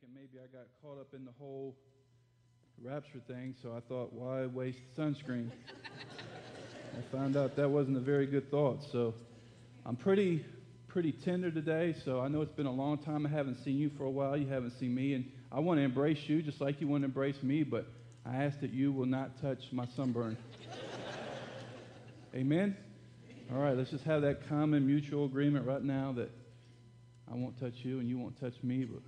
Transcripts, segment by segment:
thinking maybe I got caught up in the whole rapture thing, so I thought, why waste sunscreen? I found out that wasn't a very good thought. So I'm pretty, pretty tender today. So I know it's been a long time. I haven't seen you for a while. You haven't seen me, and I want to embrace you just like you want to embrace me. But I ask that you will not touch my sunburn. Amen. All right, let's just have that common mutual agreement right now that I won't touch you and you won't touch me, but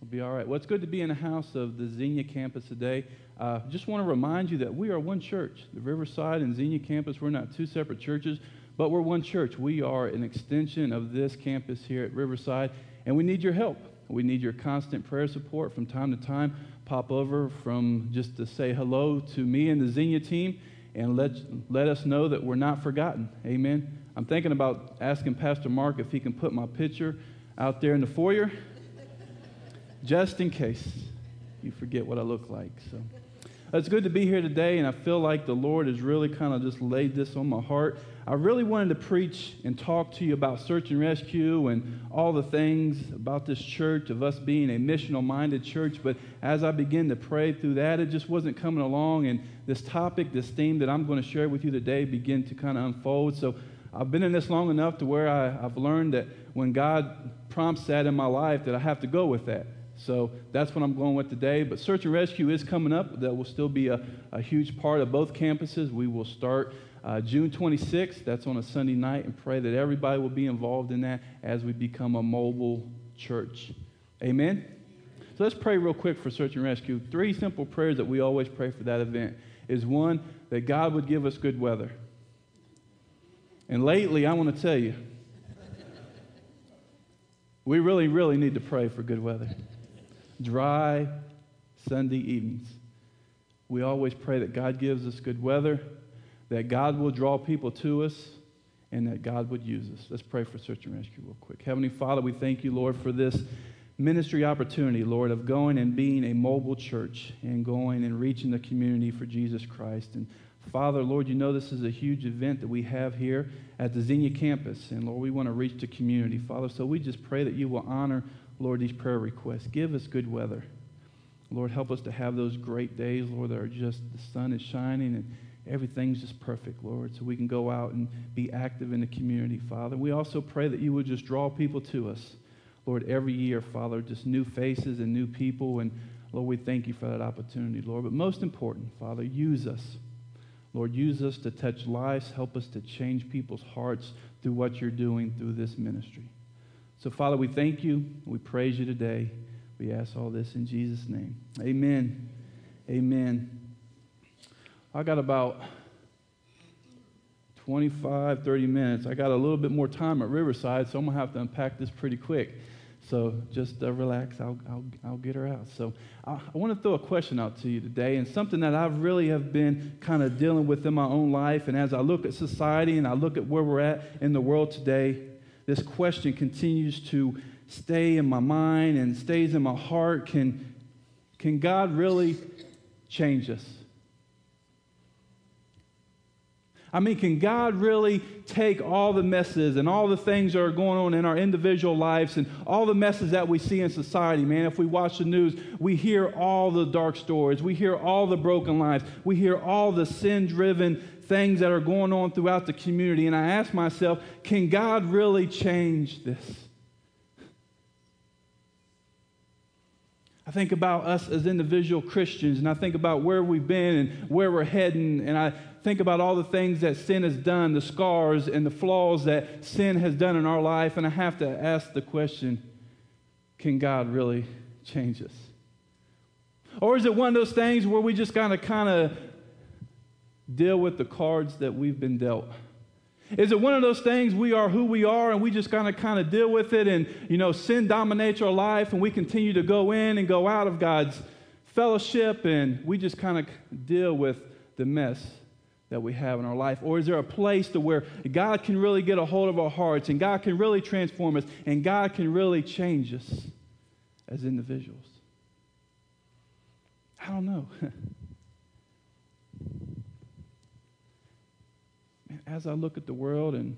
we'll be all right. Well, it's good to be in the house of the Xenia campus today. Uh, just want to remind you that we are one church. The Riverside and Xenia campus, we're not two separate churches, but we're one church. We are an extension of this campus here at Riverside, and we need your help. We need your constant prayer support from time to time. Pop over from just to say hello to me and the Xenia team and let, let us know that we're not forgotten. Amen. I'm thinking about asking Pastor Mark if he can put my picture out there in the foyer, just in case you forget what I look like. So it's good to be here today, and I feel like the Lord has really kind of just laid this on my heart. I really wanted to preach and talk to you about search and rescue and all the things about this church, of us being a missional minded church. But as I began to pray through that, it just wasn't coming along. And this topic, this theme that I'm going to share with you today, began to kind of unfold. So I've been in this long enough to where I, have learned that when God prompts that in my life, that I have to go with that. So that's what I'm going with today. But search and rescue is coming up. That will still be a, a huge part of both campuses. We will start uh, June 26th. That's on a Sunday night, and pray that everybody will be involved in that as we become a mobile church. Amen. So let's pray real quick for search and rescue. Three simple prayers that we always pray for that event is one that God would give us good weather. And lately, I want to tell you, we really, really need to pray for good weather. Dry Sunday evenings. We always pray that God gives us good weather, that God will draw people to us, and that God would use us. Let's pray for search and rescue real quick. Heavenly Father, we thank you, Lord, for this ministry opportunity, Lord, of going and being a mobile church and going and reaching the community for Jesus Christ. And Father, Lord, you know this is a huge event that we have here at the Xenia campus. And Lord, we want to reach the community, Father. So we just pray that you will honor, Lord, these prayer requests. Give us good weather. Lord, help us to have those great days, Lord, that are just the sun is shining and everything's just perfect, Lord, so we can go out and be active in the community, Father. We also pray that you would just draw people to us, Lord, every year, Father, just new faces and new people. And Lord, we thank you for that opportunity, Lord. But most important, Father, use us. Lord, use us to touch lives. Help us to change people's hearts through what you're doing through this ministry. So, Father, we thank you. We praise you today. We ask all this in Jesus' name. Amen. Amen. I got about 25, 30 minutes. I got a little bit more time at Riverside, so I'm going to have to unpack this pretty quick. So just uh, relax. I'll, I'll, I'll get her out. So I, I want to throw a question out to you today, and something that I really have been kind of dealing with in my own life. And as I look at society and I look at where we're at in the world today, this question continues to stay in my mind and stays in my heart. Can, can God really change us? I mean, can God really take all the messes and all the things that are going on in our individual lives and all the messes that we see in society, man? If we watch the news, we hear all the dark stories. We hear all the broken lives. We hear all the sin driven things that are going on throughout the community. And I ask myself, can God really change this? I think about us as individual Christians, and I think about where we've been and where we're heading, and I think about all the things that sin has done, the scars and the flaws that sin has done in our life, and I have to ask the question can God really change us? Or is it one of those things where we just kind of kind of deal with the cards that we've been dealt? Is it one of those things we are who we are and we just kind of kind of deal with it and you know sin dominates our life and we continue to go in and go out of God's fellowship and we just kind of deal with the mess that we have in our life? Or is there a place to where God can really get a hold of our hearts and God can really transform us and God can really change us as individuals? I don't know. as I look at the world and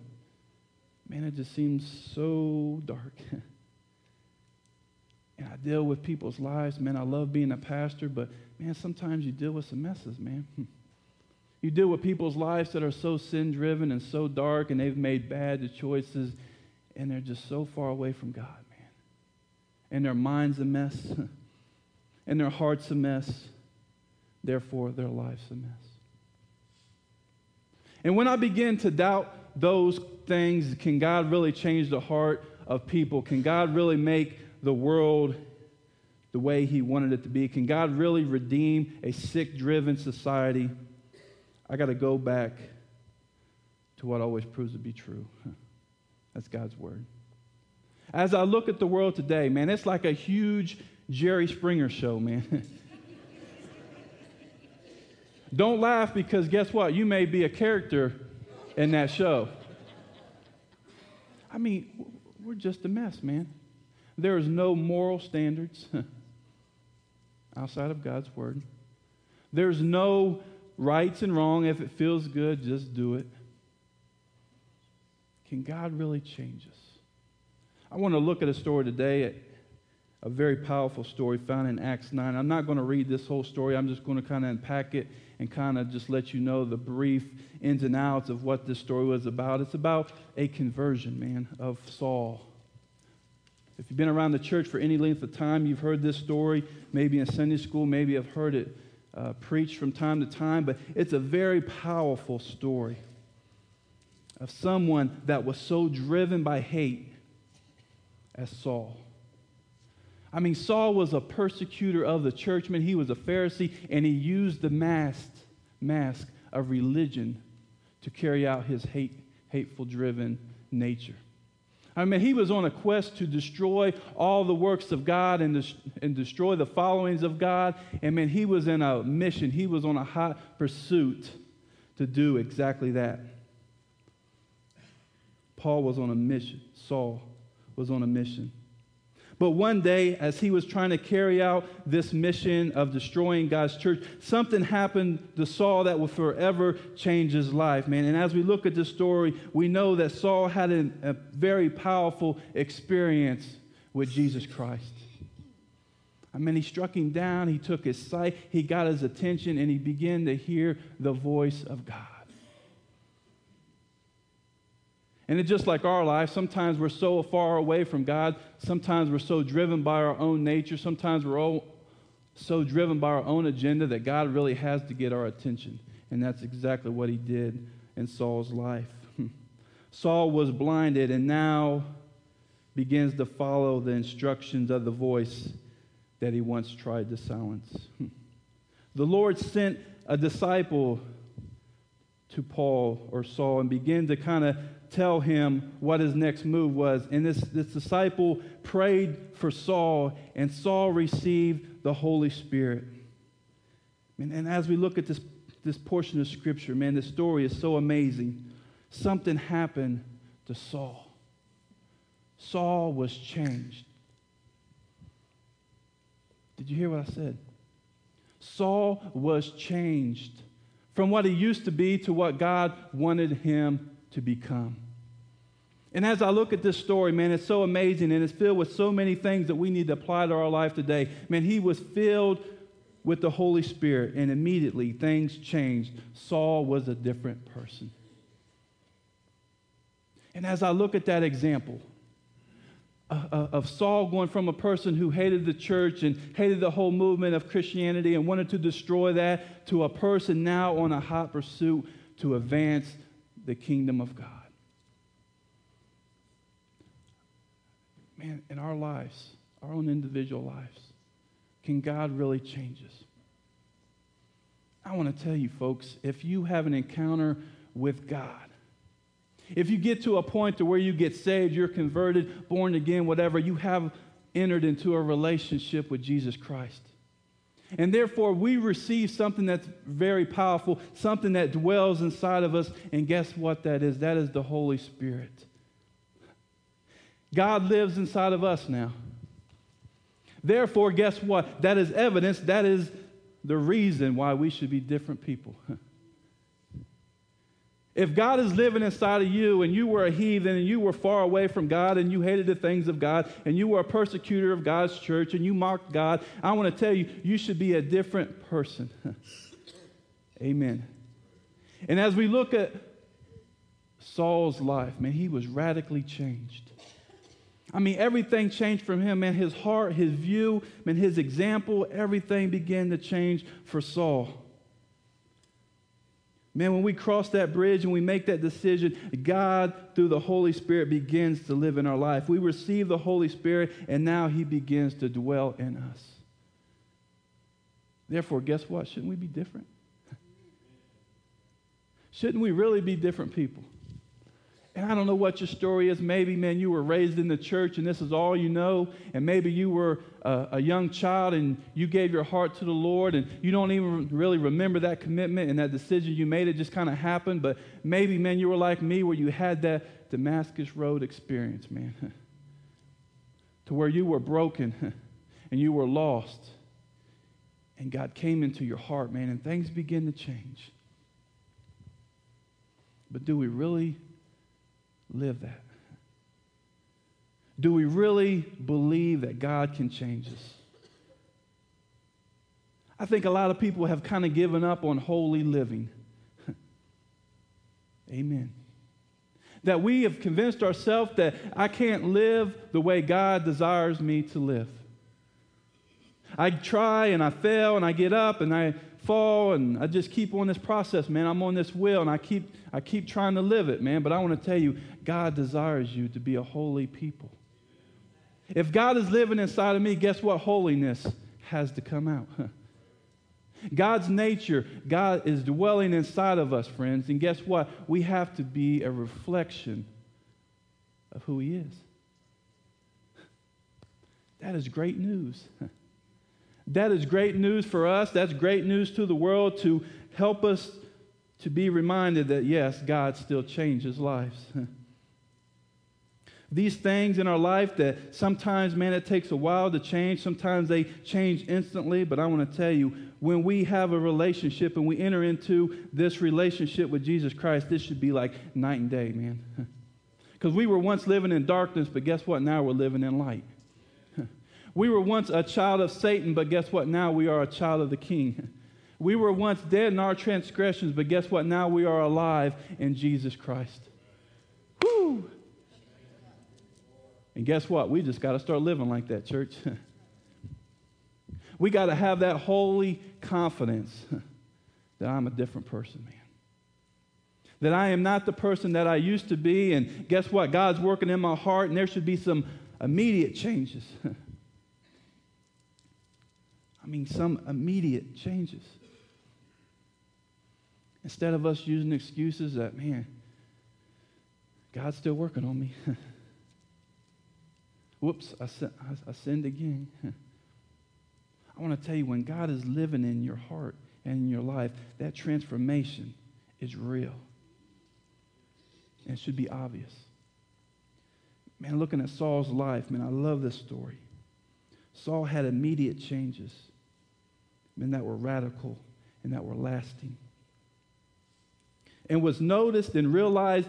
man, it just seems so dark. and I deal with people's lives. Man, I love being a pastor, but man, sometimes you deal with some messes, man. You deal with people's lives that are so sin driven and so dark, and they've made bad choices, and they're just so far away from God, man. And their mind's a mess, and their heart's a mess. Therefore, their life's a mess. And when I begin to doubt those things, can God really change the heart of people? Can God really make the world the way He wanted it to be? Can God really redeem a sick driven society? I got to go back to what always proves to be true. That's God's Word. As I look at the world today, man, it's like a huge Jerry Springer show, man. Don't laugh because guess what? You may be a character in that show. I mean, we're just a mess, man. There is no moral standards outside of God's Word. There's no rights and wrong. If it feels good, just do it. Can God really change us? I want to look at a story today, a very powerful story found in Acts 9. I'm not going to read this whole story, I'm just going to kind of unpack it and kind of just let you know the brief ins and outs of what this story was about. It's about a conversion, man, of Saul. If you've been around the church for any length of time, you've heard this story, maybe in Sunday school, maybe I've heard it uh, preached from time to time, but it's a very powerful story of someone that was so driven by hate as Saul. I mean, Saul was a persecutor of the churchmen. He was a Pharisee, and he used the mask, mask of religion to carry out his hate, hateful driven nature. I mean, he was on a quest to destroy all the works of God and, des- and destroy the followings of God. And man, he was in a mission. He was on a hot pursuit to do exactly that. Paul was on a mission. Saul was on a mission. But one day, as he was trying to carry out this mission of destroying God's church, something happened to Saul that will forever change his life, man. And as we look at this story, we know that Saul had an, a very powerful experience with Jesus Christ. I mean, he struck him down, he took his sight, he got his attention, and he began to hear the voice of God. And it's just like our life. Sometimes we're so far away from God. Sometimes we're so driven by our own nature. Sometimes we're all so driven by our own agenda that God really has to get our attention. And that's exactly what he did in Saul's life. Saul was blinded and now begins to follow the instructions of the voice that he once tried to silence. The Lord sent a disciple to Paul or Saul and began to kind of tell him what his next move was. And this, this disciple prayed for Saul, and Saul received the Holy Spirit. And, and as we look at this, this portion of Scripture, man, this story is so amazing. Something happened to Saul. Saul was changed. Did you hear what I said? Saul was changed from what he used to be to what God wanted him to become. And as I look at this story, man, it's so amazing and it's filled with so many things that we need to apply to our life today. Man, he was filled with the Holy Spirit, and immediately things changed. Saul was a different person. And as I look at that example, uh, uh, of Saul going from a person who hated the church and hated the whole movement of Christianity and wanted to destroy that to a person now on a hot pursuit to advance the kingdom of God. Man, in our lives, our own individual lives, can God really change us? I want to tell you, folks, if you have an encounter with God, if you get to a point to where you get saved, you're converted, born again, whatever, you have entered into a relationship with Jesus Christ. And therefore, we receive something that's very powerful, something that dwells inside of us. And guess what that is? That is the Holy Spirit. God lives inside of us now. Therefore, guess what? That is evidence. That is the reason why we should be different people. If God is living inside of you and you were a heathen and you were far away from God and you hated the things of God and you were a persecutor of God's church and you mocked God, I want to tell you, you should be a different person. Amen. And as we look at Saul's life, man, he was radically changed. I mean, everything changed from him, man. His heart, his view, and his example, everything began to change for Saul. Man, when we cross that bridge and we make that decision, God, through the Holy Spirit, begins to live in our life. We receive the Holy Spirit, and now He begins to dwell in us. Therefore, guess what? Shouldn't we be different? Shouldn't we really be different people? And I don't know what your story is. Maybe, man, you were raised in the church and this is all you know. And maybe you were a, a, young child and you gave your heart to the Lord and you don't even really remember that commitment and that decision you made. It just kind of happened. But maybe, man, you were like me where you had that Damascus Road experience, man. to where you were broken and you were lost. And God came into your heart, man, and things begin to change. But do we really live that? Do we really believe that God can change us? I think a lot of people have kind of given up on holy living. Amen. That we have convinced ourselves that I can't live the way God desires me to live. I try and I fail and I get up and I fall and I just keep on this process, man. I'm on this wheel and I keep I keep trying to live it, man. But I want to tell you, God desires you to be a holy people. If God is living inside of me, guess what? Holiness has to come out. God's nature, God is dwelling inside of us, friends. And guess what? We have to be a reflection of who He is. That is great news. That is great news for us. That's great news to the world to help us to be reminded that, yes, God still changes lives. These things in our life that sometimes, man, it takes a while to change. Sometimes they change instantly. But I want to tell you, when we have a relationship and we enter into this relationship with Jesus Christ, this should be like night and day, man. Because we were once living in darkness, but guess what? Now we're living in light. We were once a child of Satan, but guess what? Now we are a child of the King. We were once dead in our transgressions, but guess what? Now we are alive in Jesus Christ. Woo! And guess what? We just got to start living like that, church. we got to have that holy confidence that I'm a different person, man. That I am not the person that I used to be. And guess what? God's working in my heart, and there should be some immediate changes. I mean, some immediate changes. Instead of us using excuses that, man, God's still working on me. Whoops, I, I, I sinned again. I want to tell you, when God is living in your heart and in your life, that transformation is real. And it should be obvious. Man, looking at Saul's life, man, I love this story. Saul had immediate changes and that were radical and that were lasting. And was noticed and realized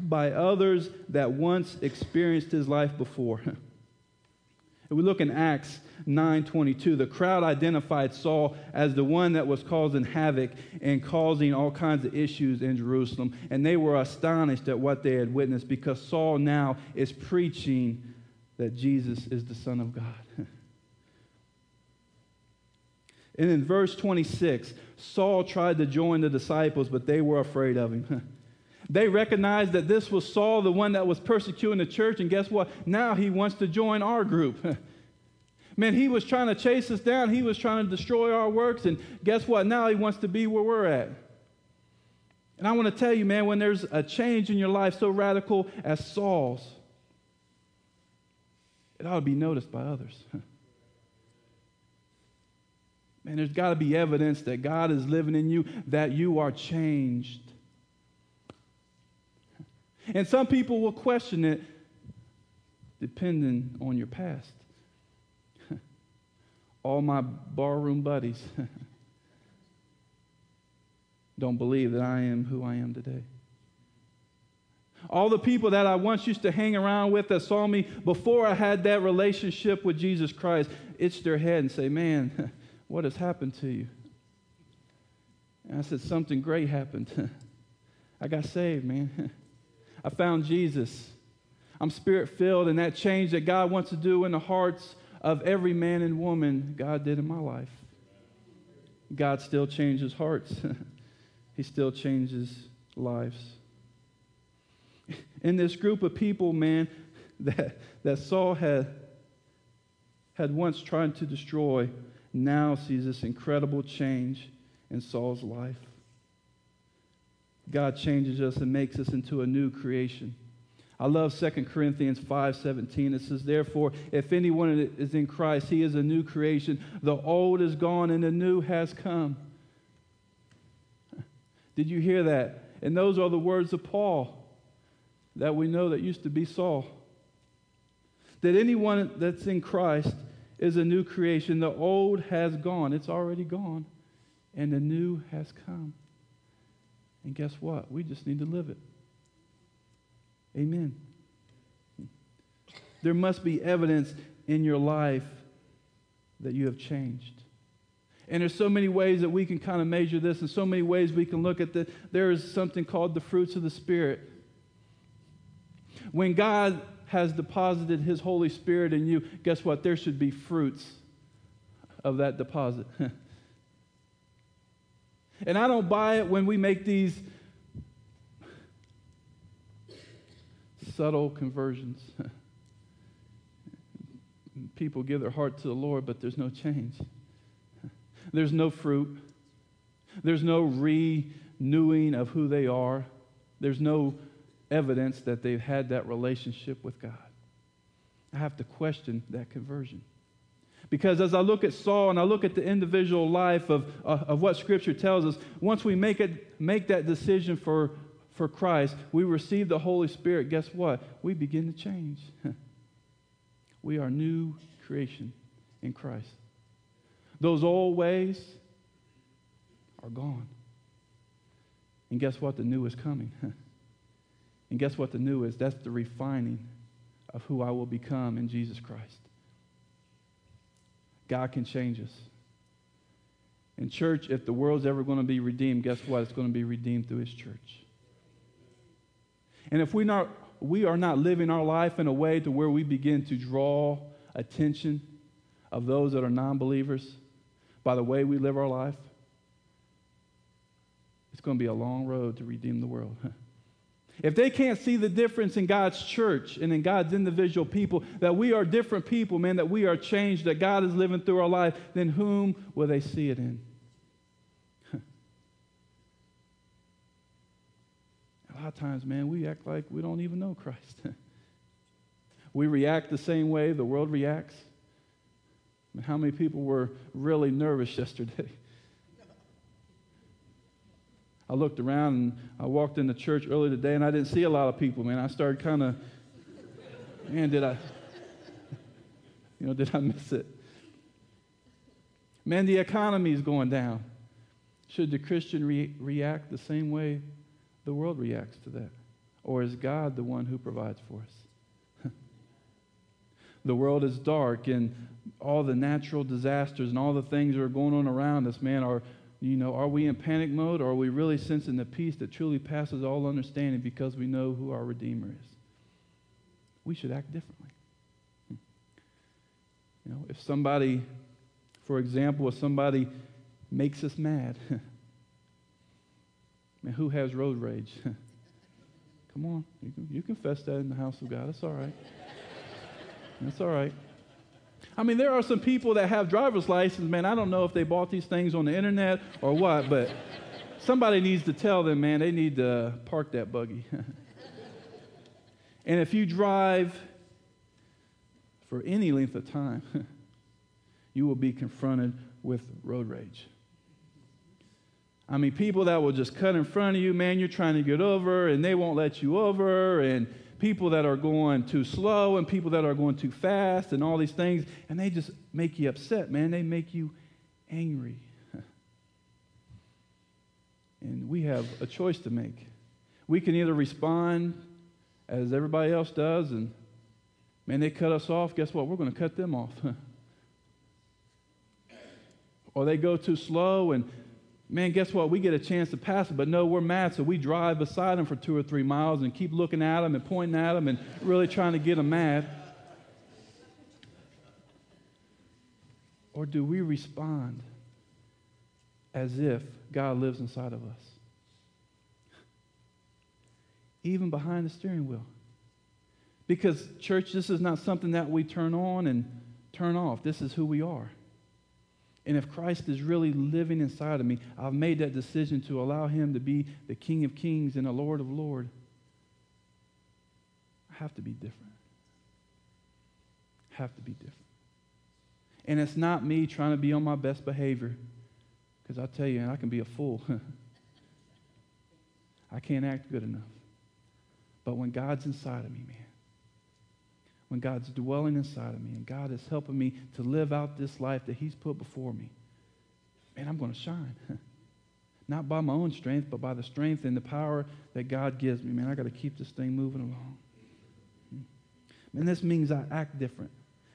by others that once experienced his life before. If we look in Acts 9:22, the crowd identified Saul as the one that was causing havoc and causing all kinds of issues in Jerusalem, and they were astonished at what they had witnessed because Saul now is preaching that Jesus is the Son of God. And in verse 26, Saul tried to join the disciples, but they were afraid of him. they recognized that this was Saul, the one that was persecuting the church, and guess what? Now he wants to join our group. Man, he was trying to chase us down. He was trying to destroy our works, and guess what? Now he wants to be where we're at. And I want to tell you, man, when there's a change in your life so radical as Saul's, it ought to be noticed by others. Man, there's got to be evidence that God is living in you, that you are changed. And some people will question it depending on your past. All my barroom buddies don't believe that I am who I am today. All the people that I once used to hang around with that saw me before I had that relationship with Jesus Christ itch their head and say, Man, what has happened to you? And I said, Something great happened. I got saved, man. I found Jesus. I'm spirit filled, and that change that God wants to do in the hearts of every man and woman, God did in my life. God still changes hearts, He still changes lives. In this group of people, man, that, that Saul had, had once tried to destroy, now sees this incredible change in Saul's life. God changes us and makes us into a new creation. I love 2 Corinthians 5:17. It says, "Therefore, if anyone is in Christ, he is a new creation. The old is gone and the new has come." Did you hear that? And those are the words of Paul that we know that used to be Saul. That anyone that's in Christ is a new creation. The old has gone. It's already gone. And the new has come. And guess what? We just need to live it. Amen. There must be evidence in your life that you have changed. And there's so many ways that we can kind of measure this, and so many ways we can look at the. There is something called the fruits of the Spirit. When God has deposited His Holy Spirit in you, guess what? There should be fruits of that deposit. And I don't buy it when we make these subtle conversions. People give their heart to the Lord, but there's no change. There's no fruit. There's no renewing of who they are. There's no evidence that they've had that relationship with God. I have to question that conversion. Because as I look at Saul and I look at the individual life of, uh, of what Scripture tells us, once we make, it, make that decision for, for Christ, we receive the Holy Spirit, guess what? We begin to change. we are new creation in Christ. Those old ways are gone. And guess what? The new is coming. and guess what the new is? That's the refining of who I will become in Jesus Christ. God can change us. In church, if the world's ever going to be redeemed, guess what? It's going to be redeemed through His church. And if we, not, we are not living our life in a way to where we begin to draw attention of those that are non believers by the way we live our life, it's going to be a long road to redeem the world. If they can't see the difference in God's church and in God's individual people, that we are different people, man, that we are changed, that God is living through our life, then whom will they see it in? A lot of times, man, we act like we don't even know Christ. we react the same way the world reacts. How many people were really nervous yesterday? I looked around and I walked into church earlier today and I didn't see a lot of people, man. I started kind of, man, did I, you know, did I miss it? Man, the economy is going down. Should the Christian re- react the same way the world reacts to that? Or is God the one who provides for us? the world is dark and all the natural disasters and all the things that are going on around us, man, are you know, are we in panic mode or are we really sensing the peace that truly passes all understanding because we know who our Redeemer is? We should act differently. You know, if somebody, for example, if somebody makes us mad, man, who has road rage? Come on, you, can, you confess that in the house of God. That's all right. That's all right. I mean, there are some people that have driver's license, man. I don't know if they bought these things on the internet or what, but somebody needs to tell them, man, they need to park that buggy. and if you drive for any length of time, you will be confronted with road rage. I mean, people that will just cut in front of you, man, you're trying to get over, and they won't let you over, and people that are going too slow and people that are going too fast and all these things, and they just make you upset, man. They make you angry. and we have a choice to make. We can either respond as everybody else does, and man, they cut us off. Guess what? We're going to cut them off. or they go too slow, and man, guess what? We get a chance to pass it, but no, we're mad, so we drive beside them for two or three miles and keep looking at them and pointing at them and really trying to get them mad. Or do we respond as if God lives inside of us? Even behind the steering wheel. Because, church, this is not something that we turn on and turn off. This is who we are. And if Christ is really living inside of me, I've made that decision to allow him to be the King of Kings and the Lord of Lords. I have to be different. I Have to be different. And it's not me trying to be on my best behavior. Because I tell you, I can be a fool. I can't act good enough. But when God's inside of me, man, when God's dwelling inside of me and God is helping me to live out this life that He's put before me, man, I'm going to shine. Not by my own strength, but by the strength and the power that God gives me. Man, I got to keep this thing moving along. Hmm. And this means I act different.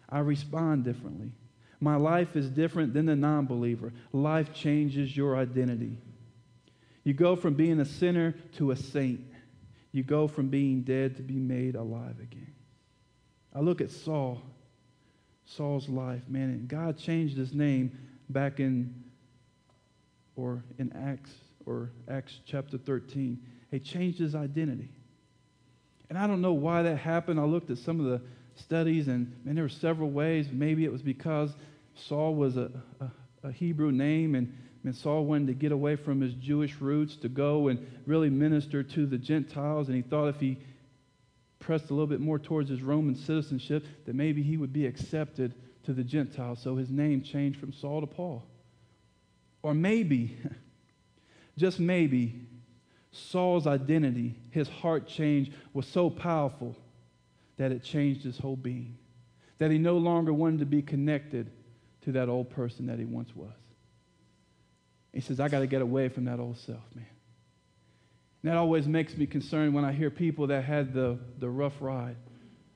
I respond differently. My life is different than the non believer. Life changes your identity. You go from being a sinner to a saint. You go from being dead to be made alive again. I look at Saul, Saul's life, man, and God changed his name back in, or in Acts, or Acts chapter 13. He changed his identity. And I don't know why that happened. I looked at some of the studies, and, and there were several ways. Maybe it was because Saul was a, a, a Hebrew name, and, and Saul wanted to get away from his Jewish roots to go and really minister to the Gentiles. And he thought if he pressed a little bit more towards his Roman citizenship, that maybe he would be accepted to the Gentiles. So his name changed from Saul to Paul. Or maybe, just maybe, Saul's identity, his heart change, was so powerful that it changed his whole being. That he no longer wanted to be connected to that old person that he once was. He says, I got to get away from that old self, man. And that always makes me concerned when I hear people that had the, the rough ride,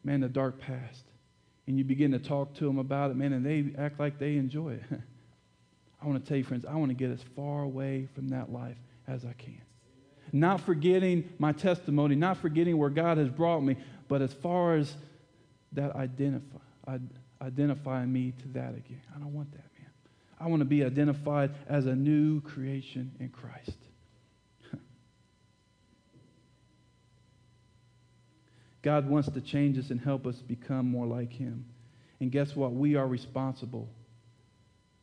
man, the dark past. And you begin to talk to them about it, man, and they act like they enjoy it. I want to tell you, friends, I want to get as far away from that life as I can. Not forgetting my testimony, not forgetting where God has brought me, but as far as that identify, identifying me to that again. I don't want that, man. I want to be identified as a new creation in Christ. God wants to change us and help us become more like Him. And guess what? We are responsible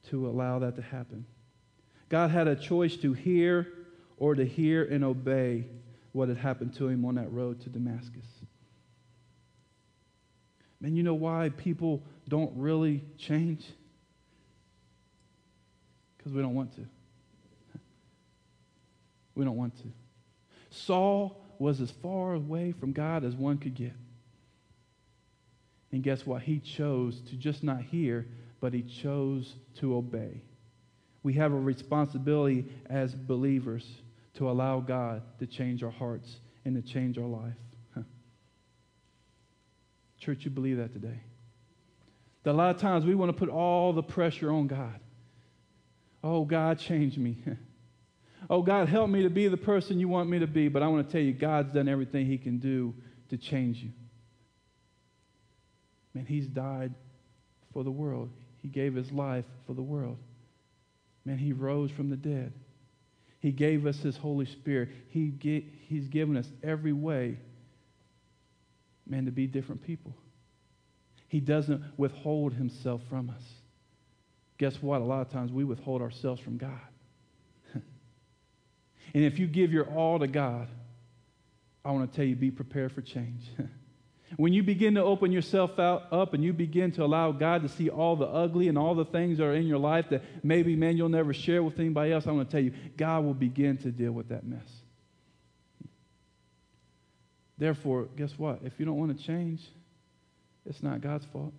to allow that to happen. God had a choice to hear or to hear and obey what had happened to him on that road to Damascus. Man, you know why people don't really change? Because we don't want to. We don't want to. Saul was as far away from God as one could get. And guess what? He chose to just not hear, but he chose to obey. We have a responsibility as believers to allow God to change our hearts and to change our life. Church, you believe that today? That a lot of times we want to put all the pressure on God. Oh, God, change me. oh, God, help me to be the person you want me to be. But I want to tell you, God's done everything He can do to change you. Man, He's died for the world, He gave His life for the world. Man, He rose from the dead. He gave us His Holy Spirit. He he's given us every way, man, to be different people. He doesn't withhold Himself from us. Guess what? A lot of times we withhold ourselves from God. And if you give your all to God, I want to tell you be prepared for change. When you begin to open yourself out, up and you begin to allow God to see all the ugly and all the things that are in your life that maybe, man, you'll never share with anybody else, I want to tell you, God will begin to deal with that mess. Therefore, guess what? If you don't want to change, it's not God's fault.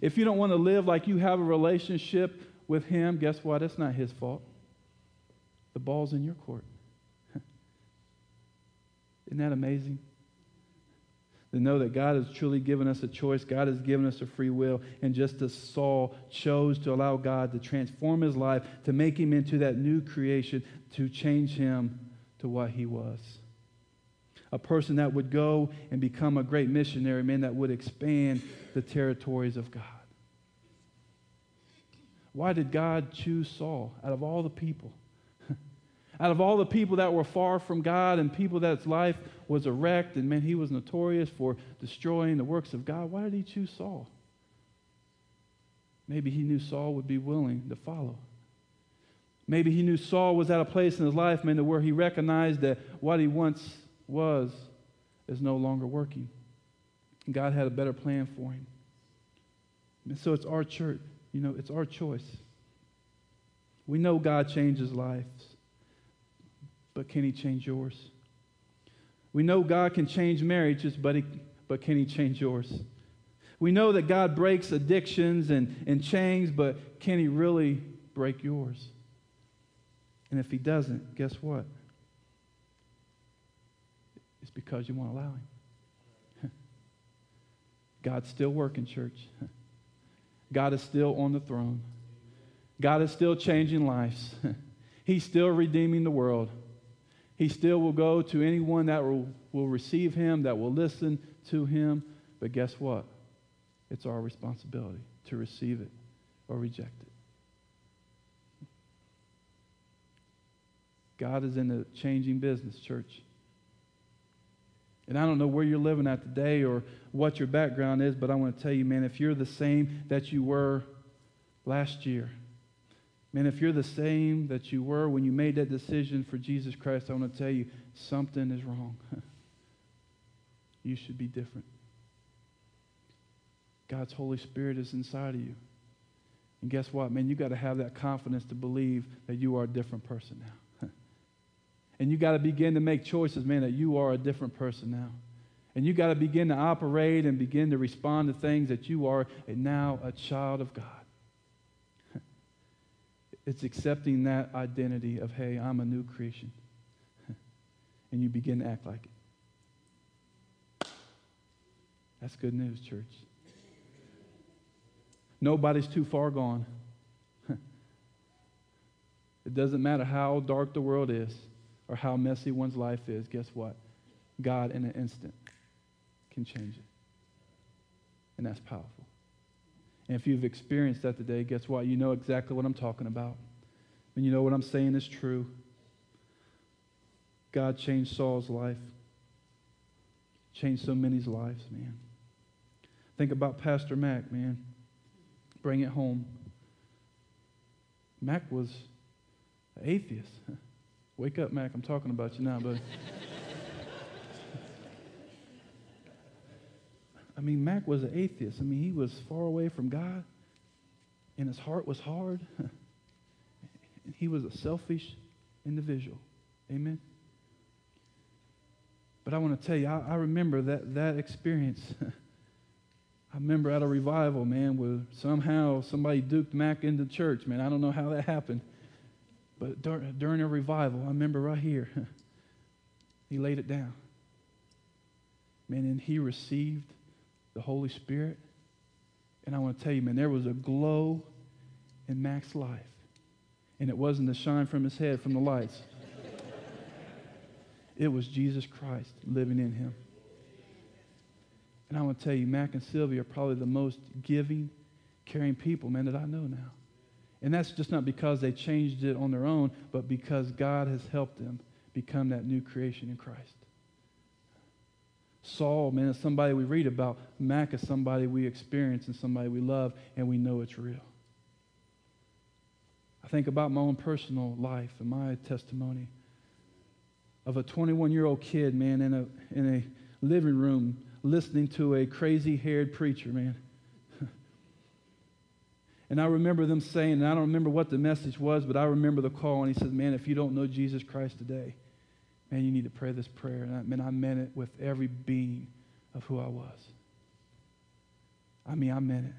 If you don't want to live like you have a relationship with Him, guess what? It's not His fault. The ball's in your court. Isn't that amazing? to know that God has truly given us a choice. God has given us a free will. And just as Saul chose to allow God to transform his life, to make him into that new creation, to change him to what he was. A person that would go and become a great missionary, man, that would expand the territories of God. Why did God choose Saul out of all the people? Out of all the people that were far from God and people that's life was a wreck, and man, he was notorious for destroying the works of God, why did he choose Saul? Maybe he knew Saul would be willing to follow. Maybe he knew Saul was at a place in his life, man, where he recognized that what he once was is no longer working. God had a better plan for him. And so it's our church, you know, it's our choice. We know God changes lives, but can he change yours? We know God can change marriages, but, he, but can He change yours? We know that God breaks addictions and, and chains, but can He really break yours? And if He doesn't, guess what? It's because you won't allow Him. God's still working, church. God is still on the throne. God is still changing lives. He's still redeeming the world. He still will go to anyone that will, will receive him, that will listen to him. But guess what? It's our responsibility to receive it or reject it. God is in the changing business, church. And I don't know where you're living at today or what your background is, but I want to tell you, man, if you're the same that you were last year, Man, if you're the same that you were when you made that decision for Jesus Christ, I want to tell you something is wrong. you should be different. God's Holy Spirit is inside of you. And guess what, man? You got to have that confidence to believe that you are a different person now. and you got to begin to make choices, man, that you are a different person now. And you got to begin to operate and begin to respond to things that you are now a child of God. It's accepting that identity of, hey, I'm a new creation. and you begin to act like it. That's good news, church. Nobody's too far gone. it doesn't matter how dark the world is or how messy one's life is. Guess what? God, in an instant, can change it. And that's powerful. And if you've experienced that today, guess what? You know exactly what I'm talking about. And you know what I'm saying is true. God changed Saul's life, changed so many's lives, man. Think about Pastor Mac, man. Bring it home. Mac was an atheist. Wake up, Mac. I'm talking about you now, but. I mean, Mac was an atheist. I mean, he was far away from God, and his heart was hard. he was a selfish individual. Amen. But I want to tell you, I, I remember that, that experience. I remember at a revival, man, where somehow somebody duked Mac into church, man. I don't know how that happened. But dur- during a revival, I remember right here, he laid it down. Man, and he received the Holy Spirit. And I want to tell you, man, there was a glow in Mac's life. And it wasn't the shine from his head from the lights, it was Jesus Christ living in him. And I want to tell you, Mac and Sylvia are probably the most giving, caring people, man, that I know now. And that's just not because they changed it on their own, but because God has helped them become that new creation in Christ. Saul, man, is somebody we read about. Mac is somebody we experience and somebody we love, and we know it's real. I think about my own personal life and my testimony of a 21 year old kid, man, in a, in a living room listening to a crazy haired preacher, man. and I remember them saying, and I don't remember what the message was, but I remember the call, and he said, Man, if you don't know Jesus Christ today, man, you need to pray this prayer. And I, man, I meant it with every being of who I was. I mean, I meant it.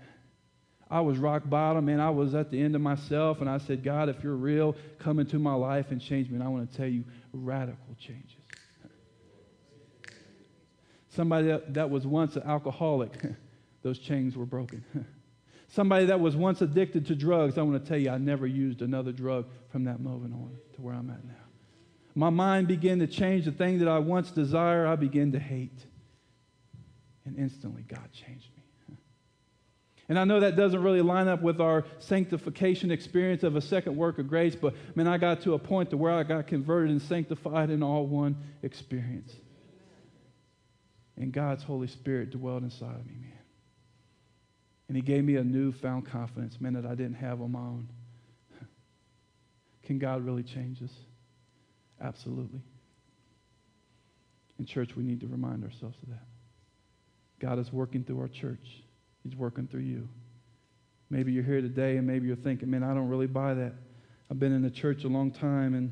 I was rock bottom, and I was at the end of myself, and I said, God, if you're real, come into my life and change me. And I want to tell you, radical changes. Somebody that, that was once an alcoholic, those chains were broken. Somebody that was once addicted to drugs, I want to tell you, I never used another drug from that moment on to where I'm at now. My mind began to change. The thing that I once desired, I began to hate. And instantly, God changed me. And I know that doesn't really line up with our sanctification experience of a second work of grace, but man, I got to a point to where I got converted and sanctified in all one experience. And God's Holy Spirit dwelled inside of me, man. And He gave me a newfound confidence, man, that I didn't have on my own. Can God really change us? Absolutely. In church, we need to remind ourselves of that. God is working through our church, He's working through you. Maybe you're here today and maybe you're thinking, man, I don't really buy that. I've been in the church a long time and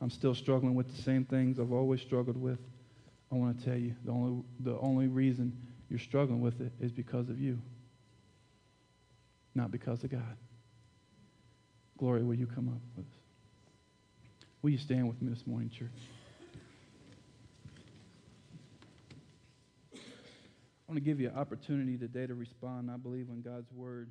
I'm still struggling with the same things I've always struggled with. I want to tell you the only, the only reason you're struggling with it is because of you, not because of God. Glory, will you come up with us? Will you stand with me this morning, church? I want to give you an opportunity today to respond. I believe in God's word